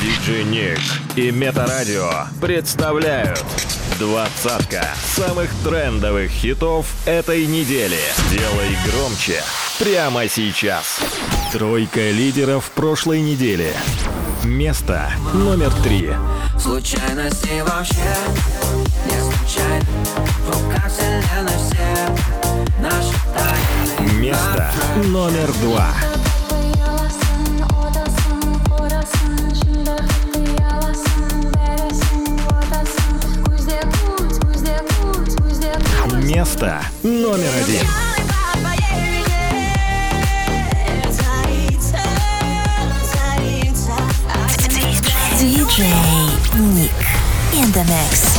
Диджей Ник и Метарадио представляют двадцатка самых трендовых хитов этой недели. Делай громче прямо сейчас. Тройка лидеров прошлой недели. Место номер три. Случайности вообще не случайно В руках вселенной все наши тайны Место номер два. Место номер один. DJ Nick in the mix.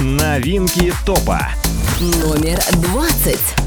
Новинки топа. Номер 20.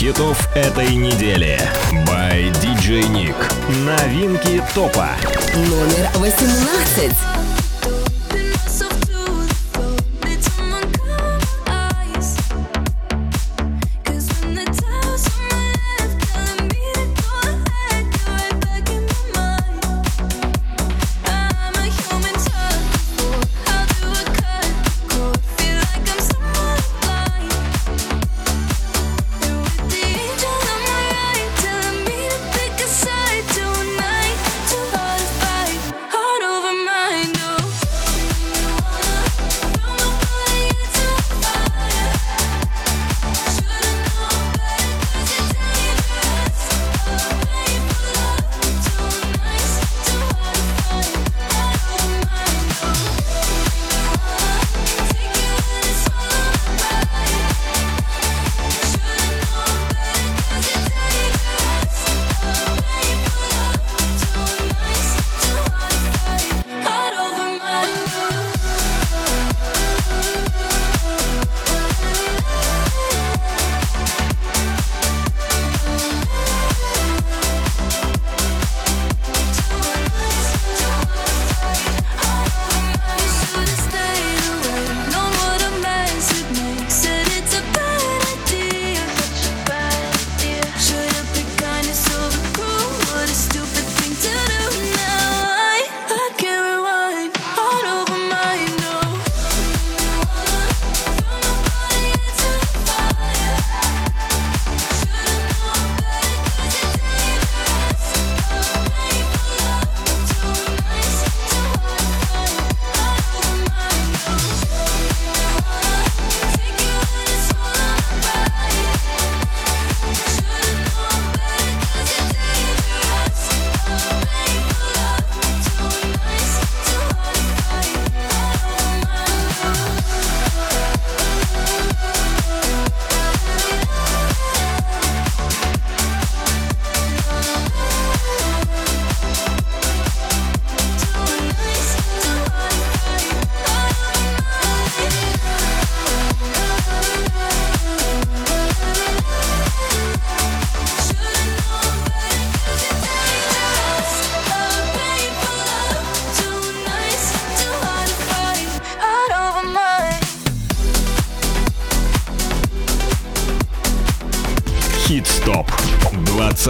хитов этой недели. By DJ Nick. Новинки топа. Номер 18.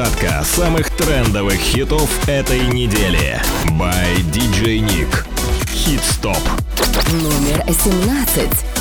Двадцатка самых трендовых хитов этой недели. By DJ Nick. Хит-стоп. Номер 17.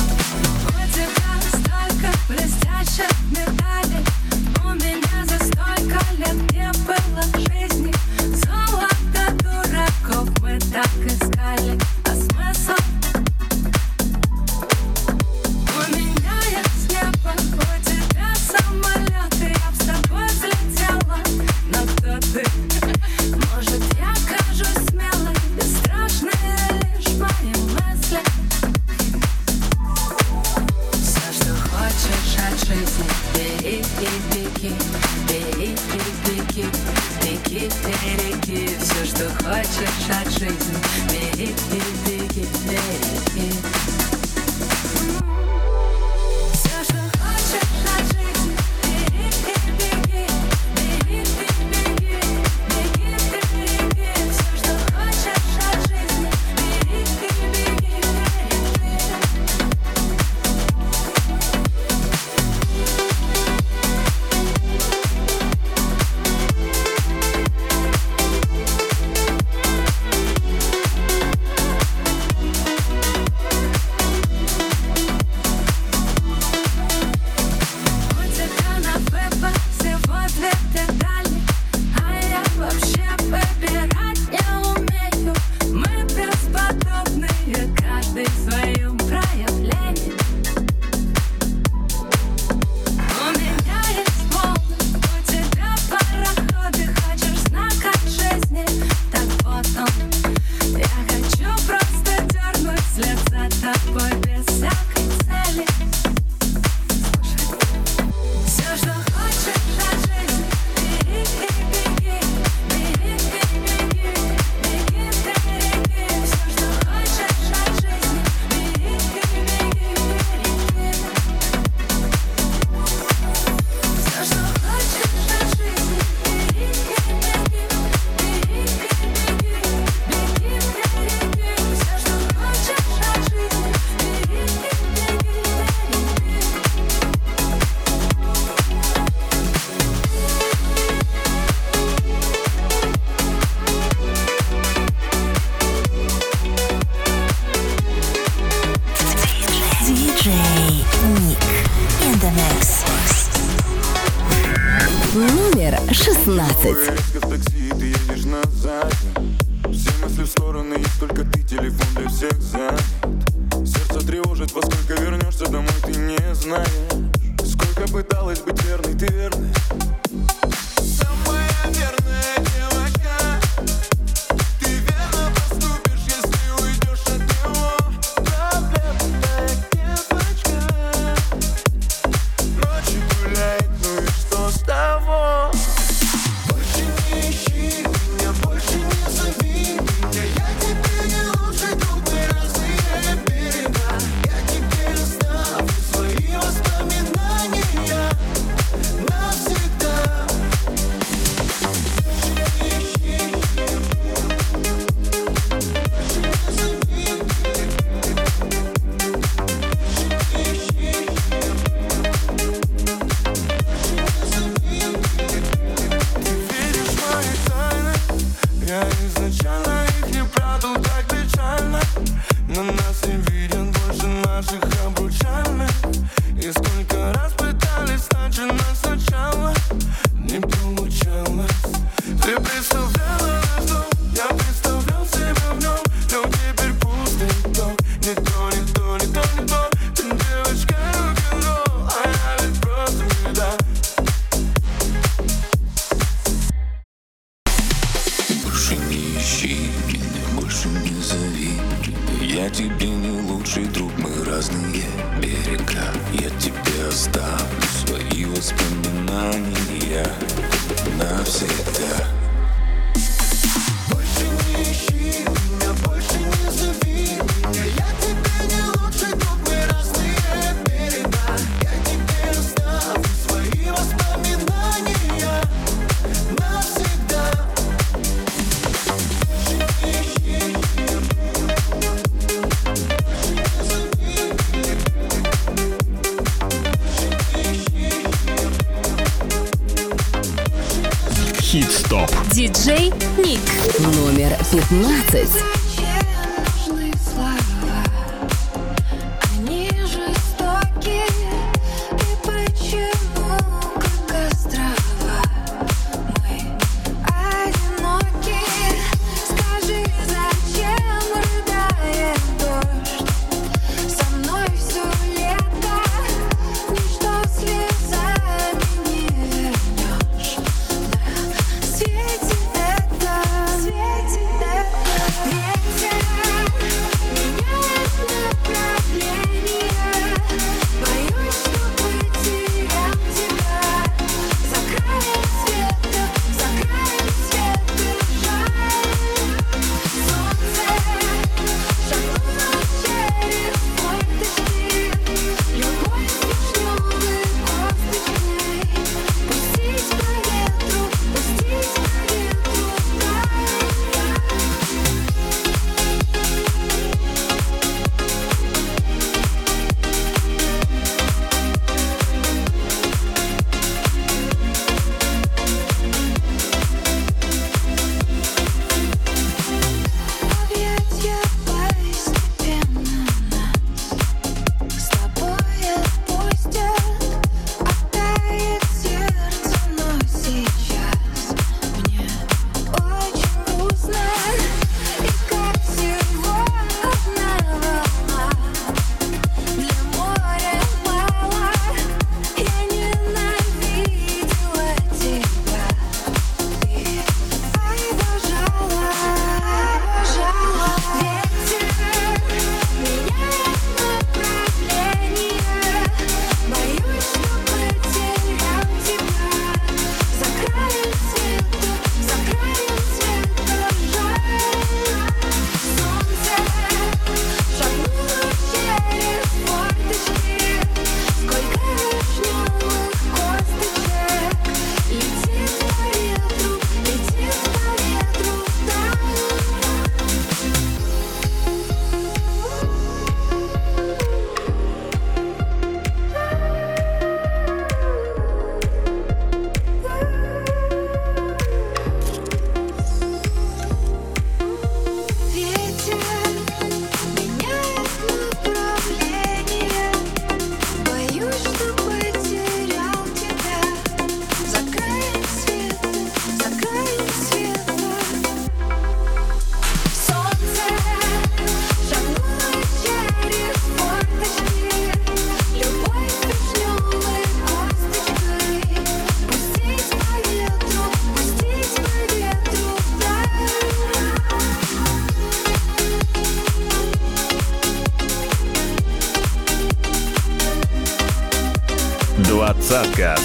15.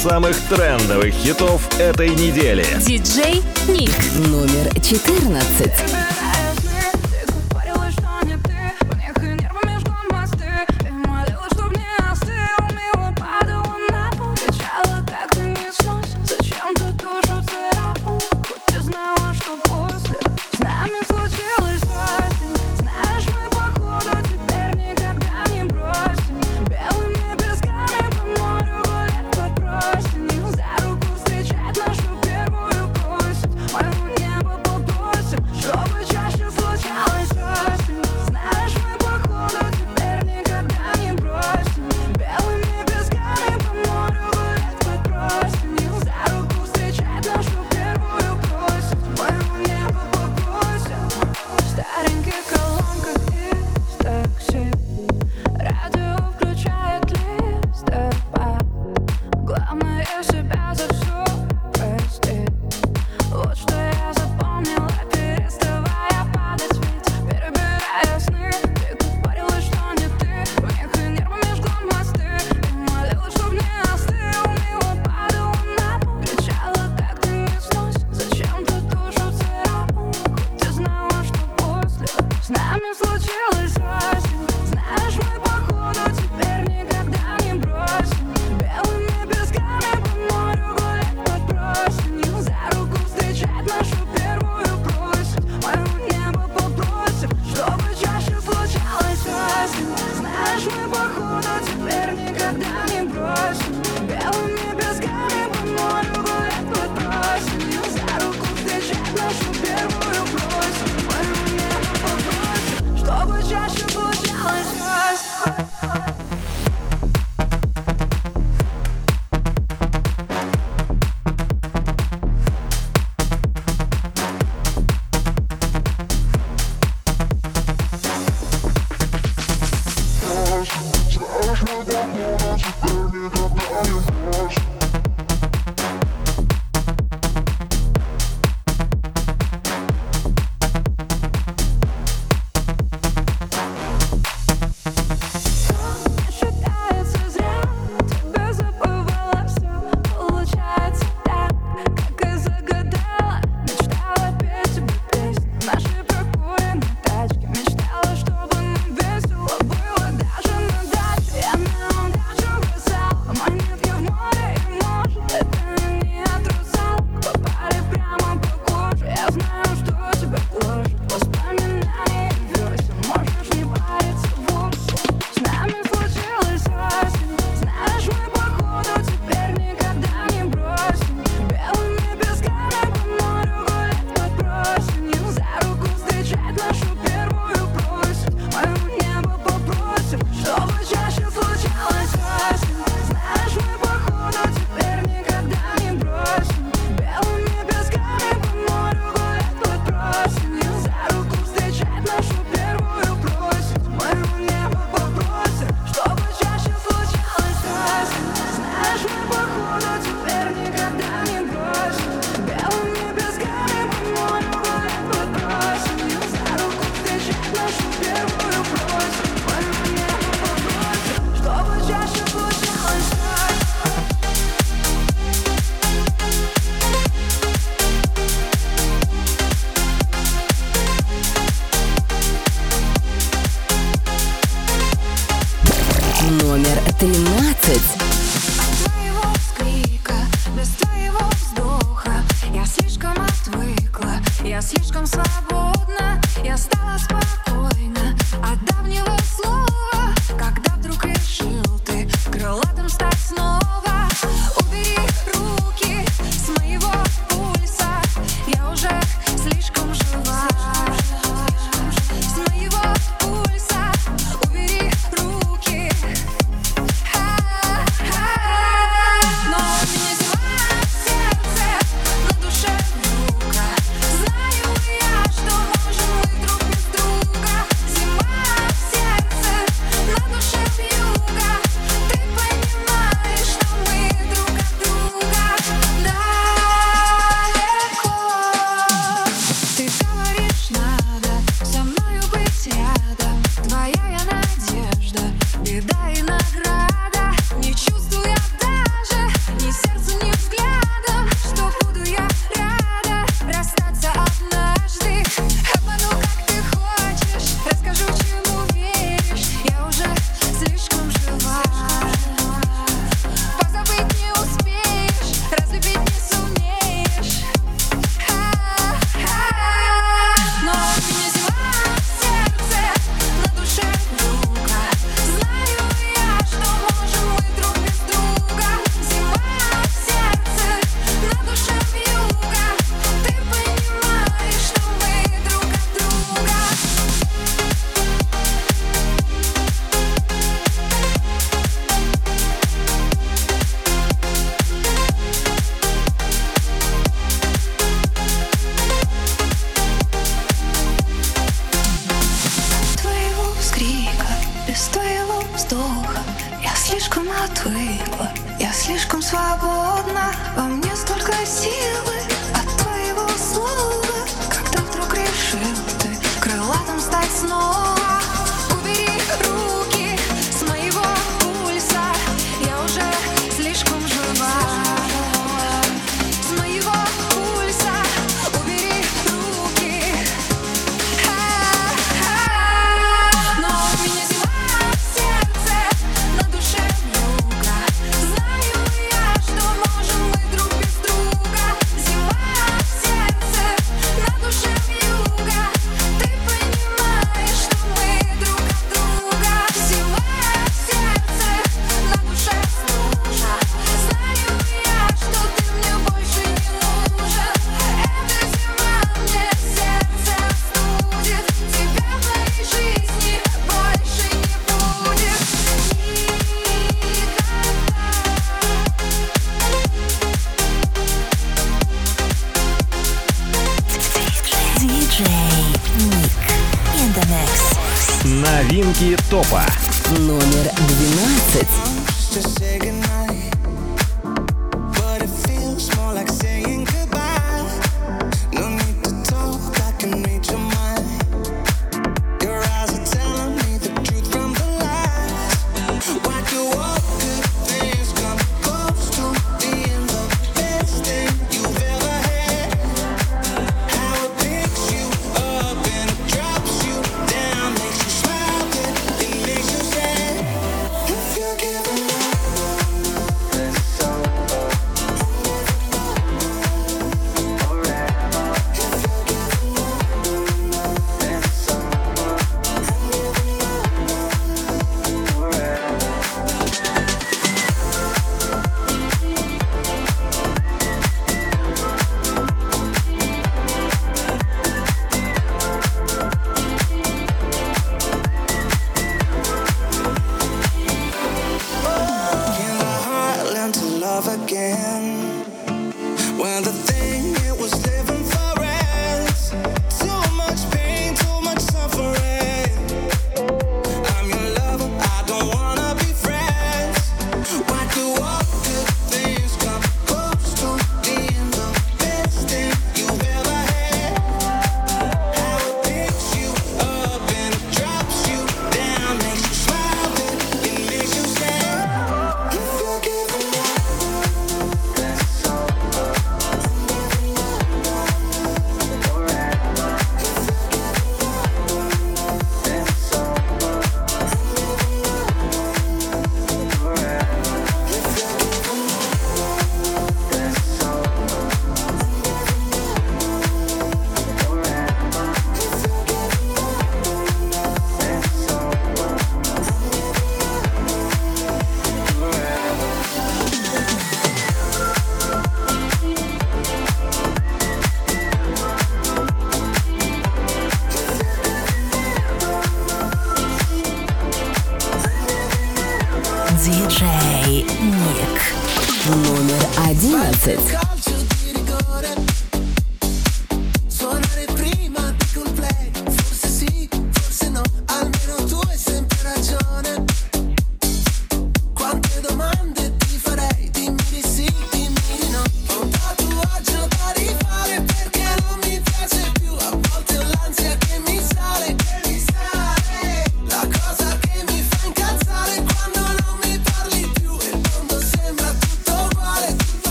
Самых трендовых хитов этой недели. Диджей Ник. Номер 14.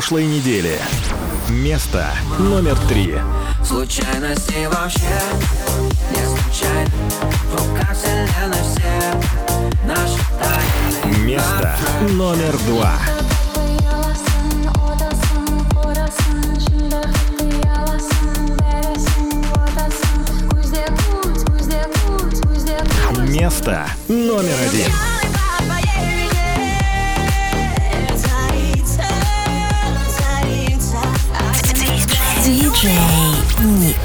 прошлой недели. Место номер три. Случайности вообще не случайно. В руках вселенной все наши тайны. Место номер два. Место номер один. диджей Ник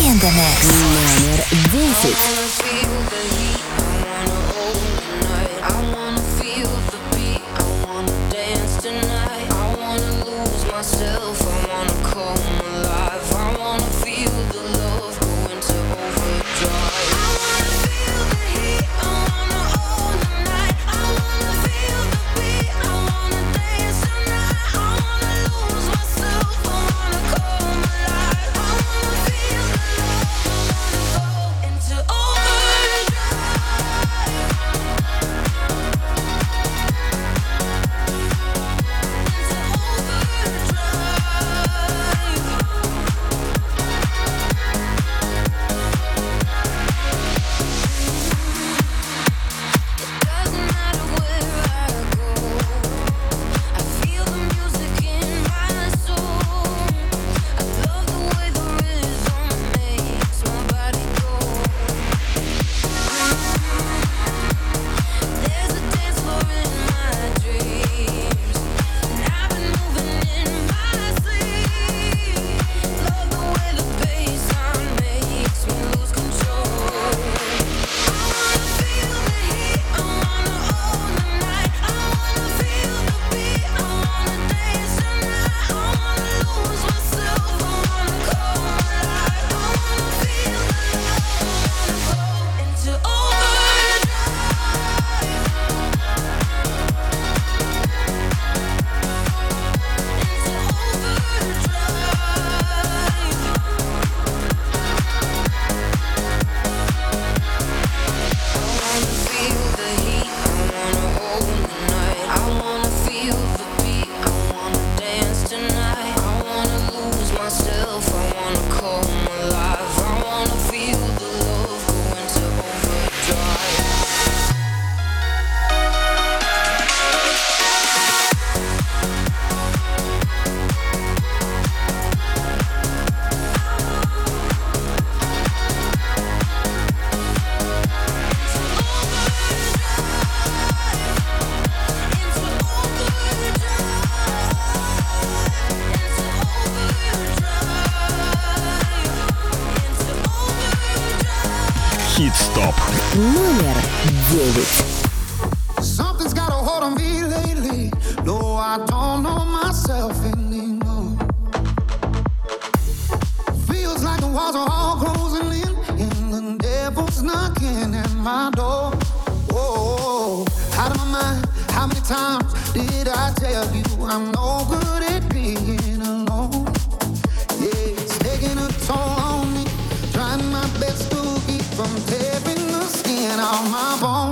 in the mix. Номер 10. хит-стоп. Номер девять. Something's got a hold on me lately. No, I don't know myself anymore. Feels like the walls are all closing in, and the devil's knocking at my door. Out of my mind. How many times did I tell you I'm no good at being alone? on my bones.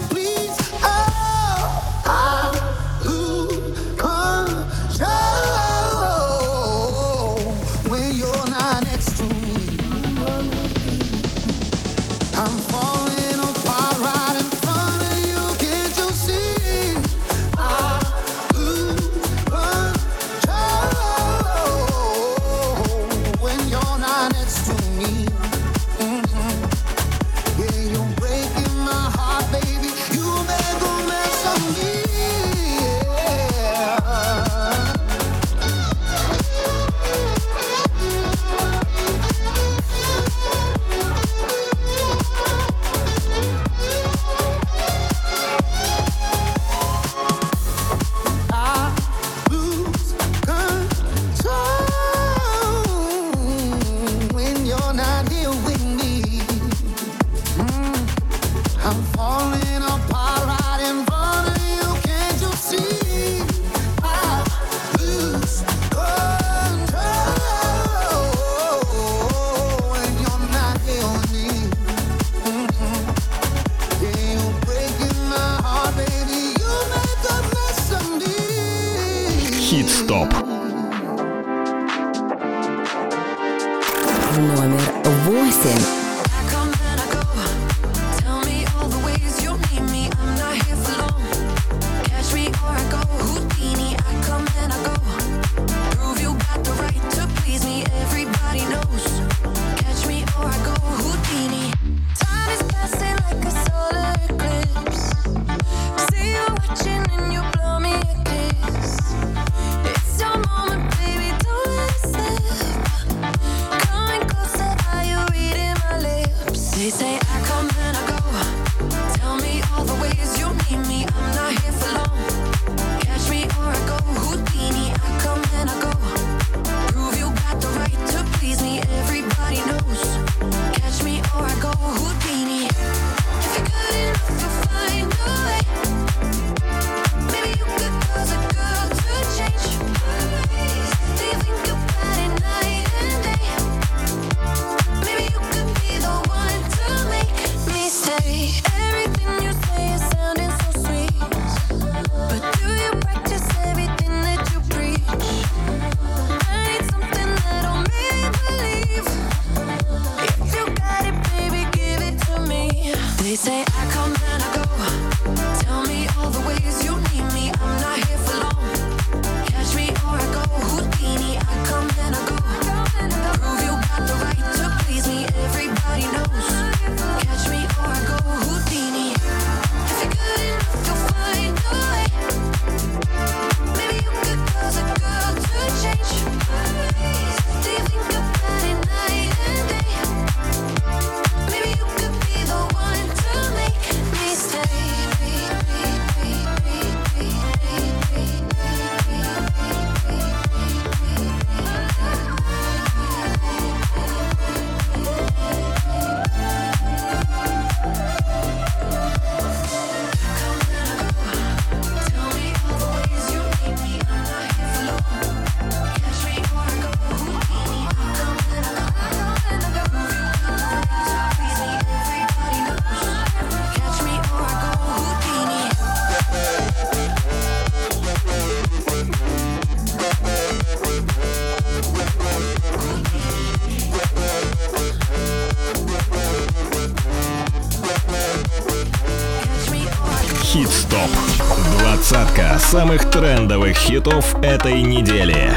Двадцатка самых трендовых хитов этой недели.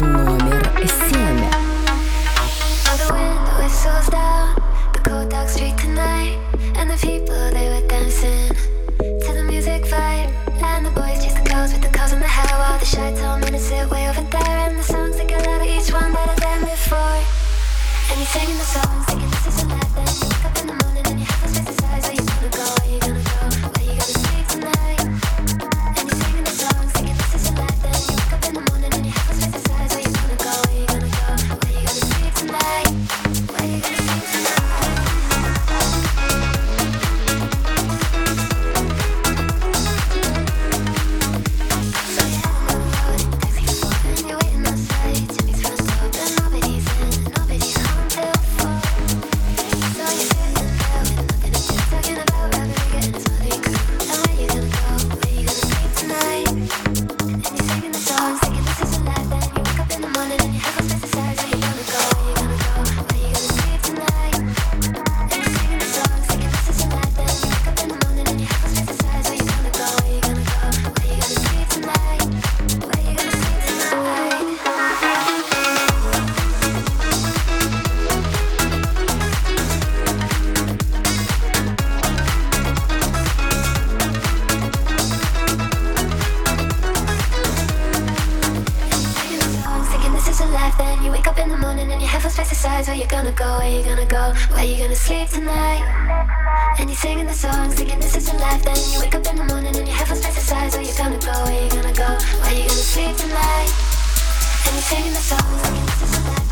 Номер семь. is life then you wake up in the morning and you have those pesticides where you gonna go where you gonna go where you gonna sleep tonight. And you singing the songs thinking this is your life then you wake up in the morning and you have those pesticides where you gonna go where you gonna go where you gonna sleep tonight. And you singing the songs thinking this is your life.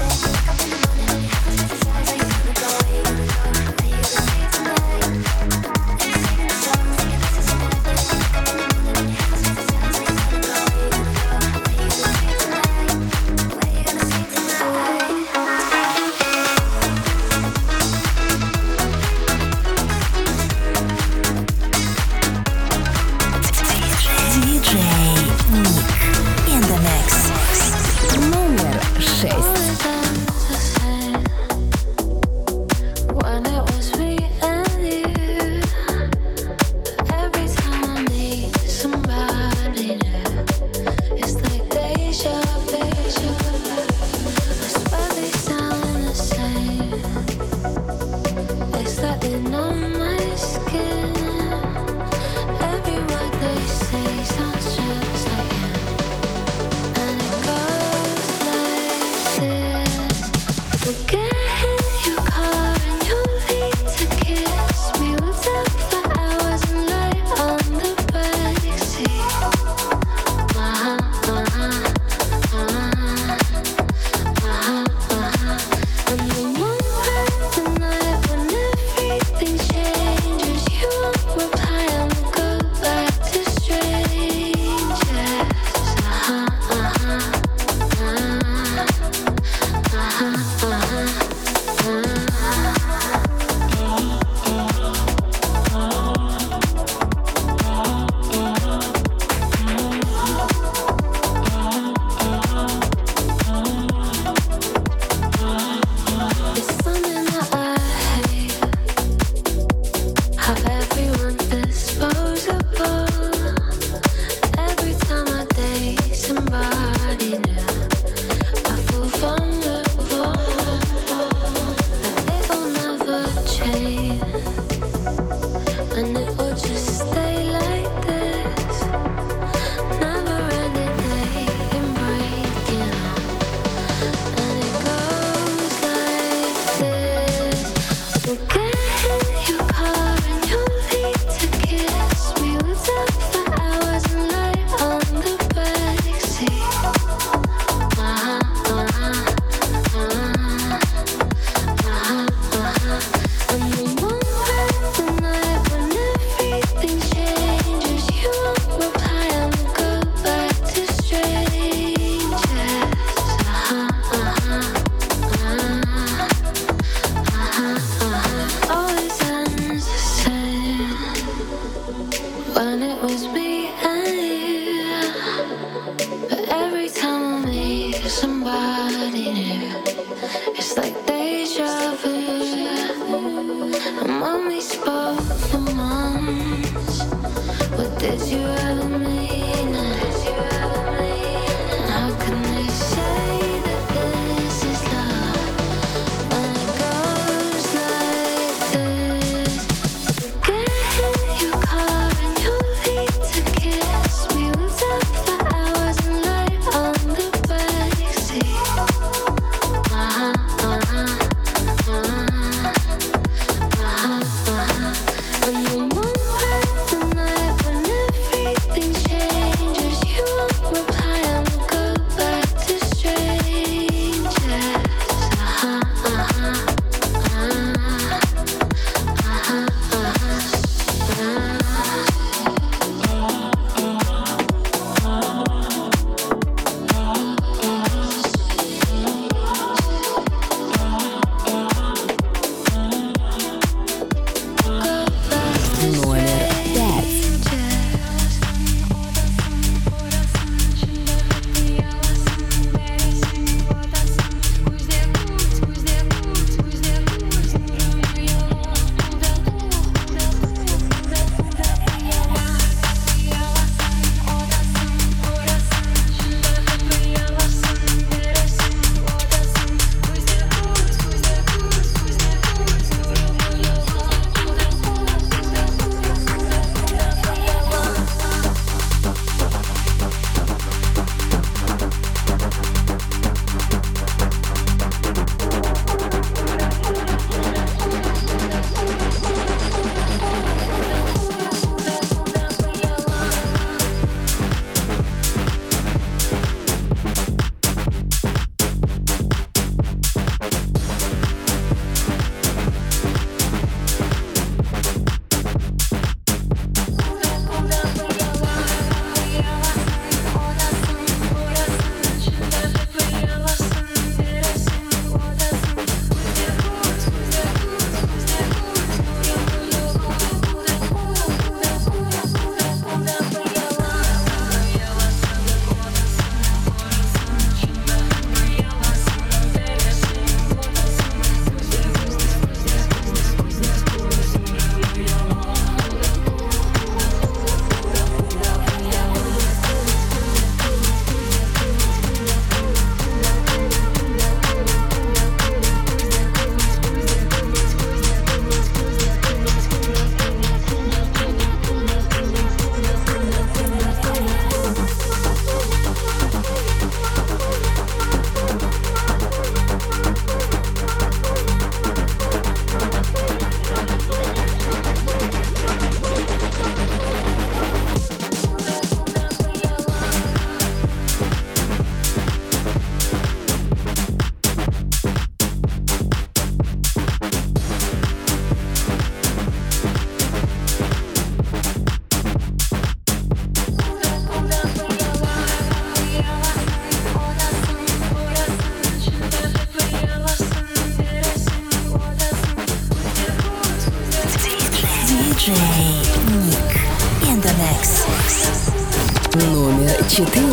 24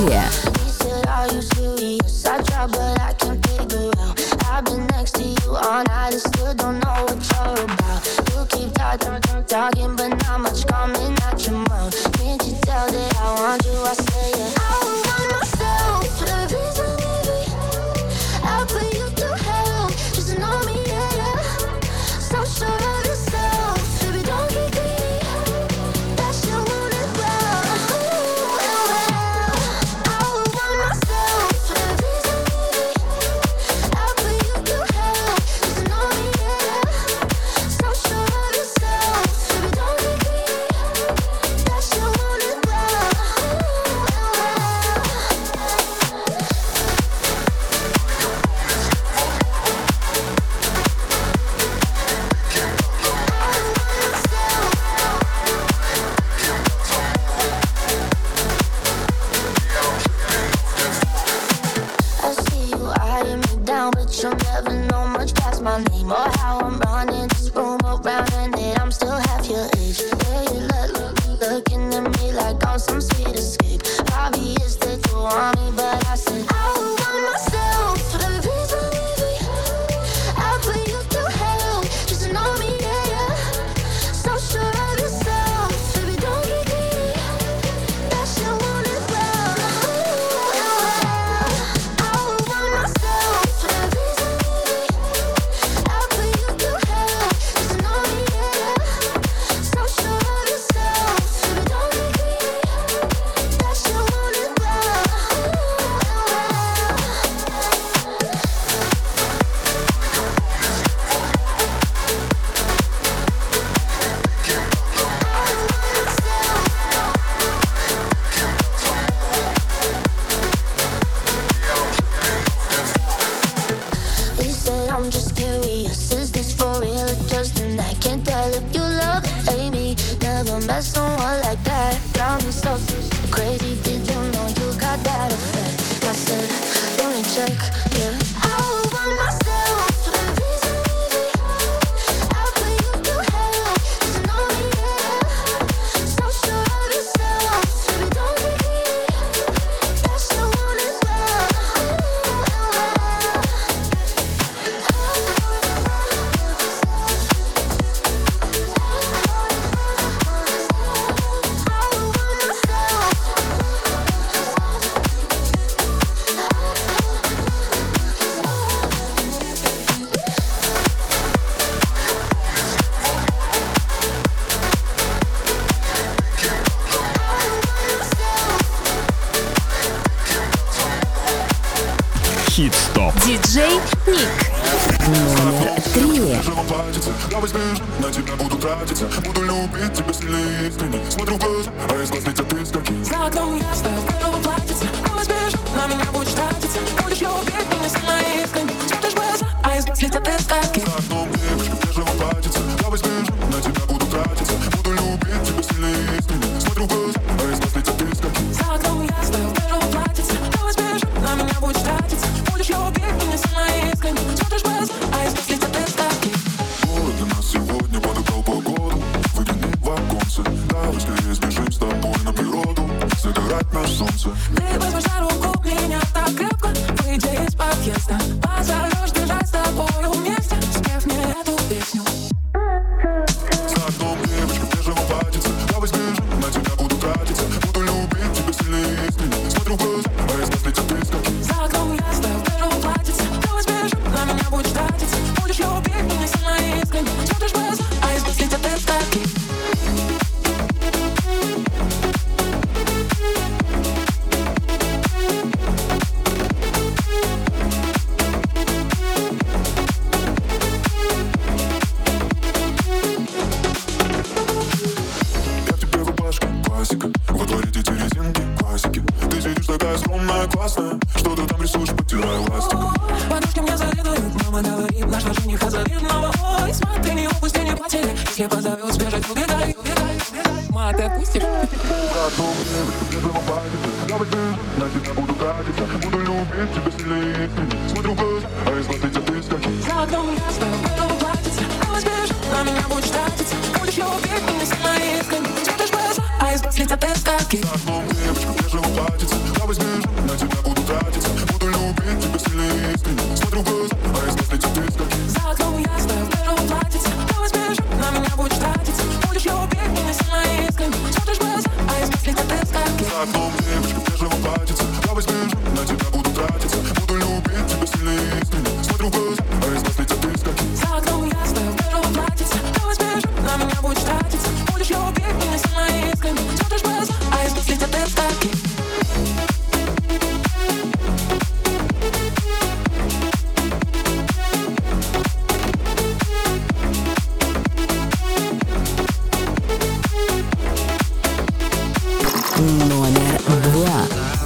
Номер два.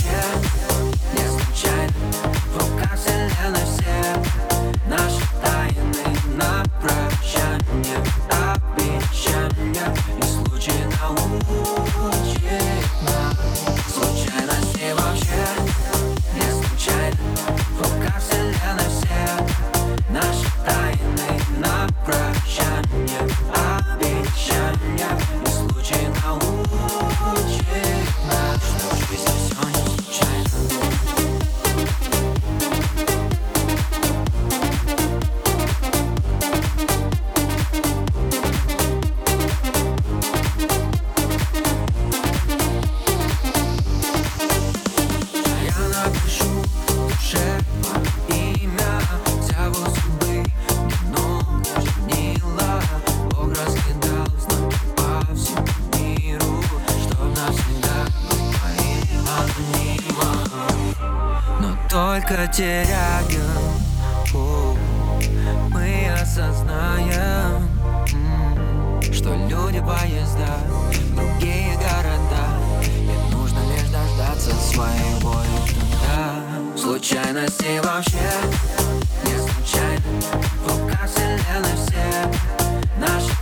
Yeah. потеряем О, Мы осознаем Что люди поезда Другие города. И нужно лишь дождаться своего утра Случайности вообще Не случайно Пока вселенной все Наши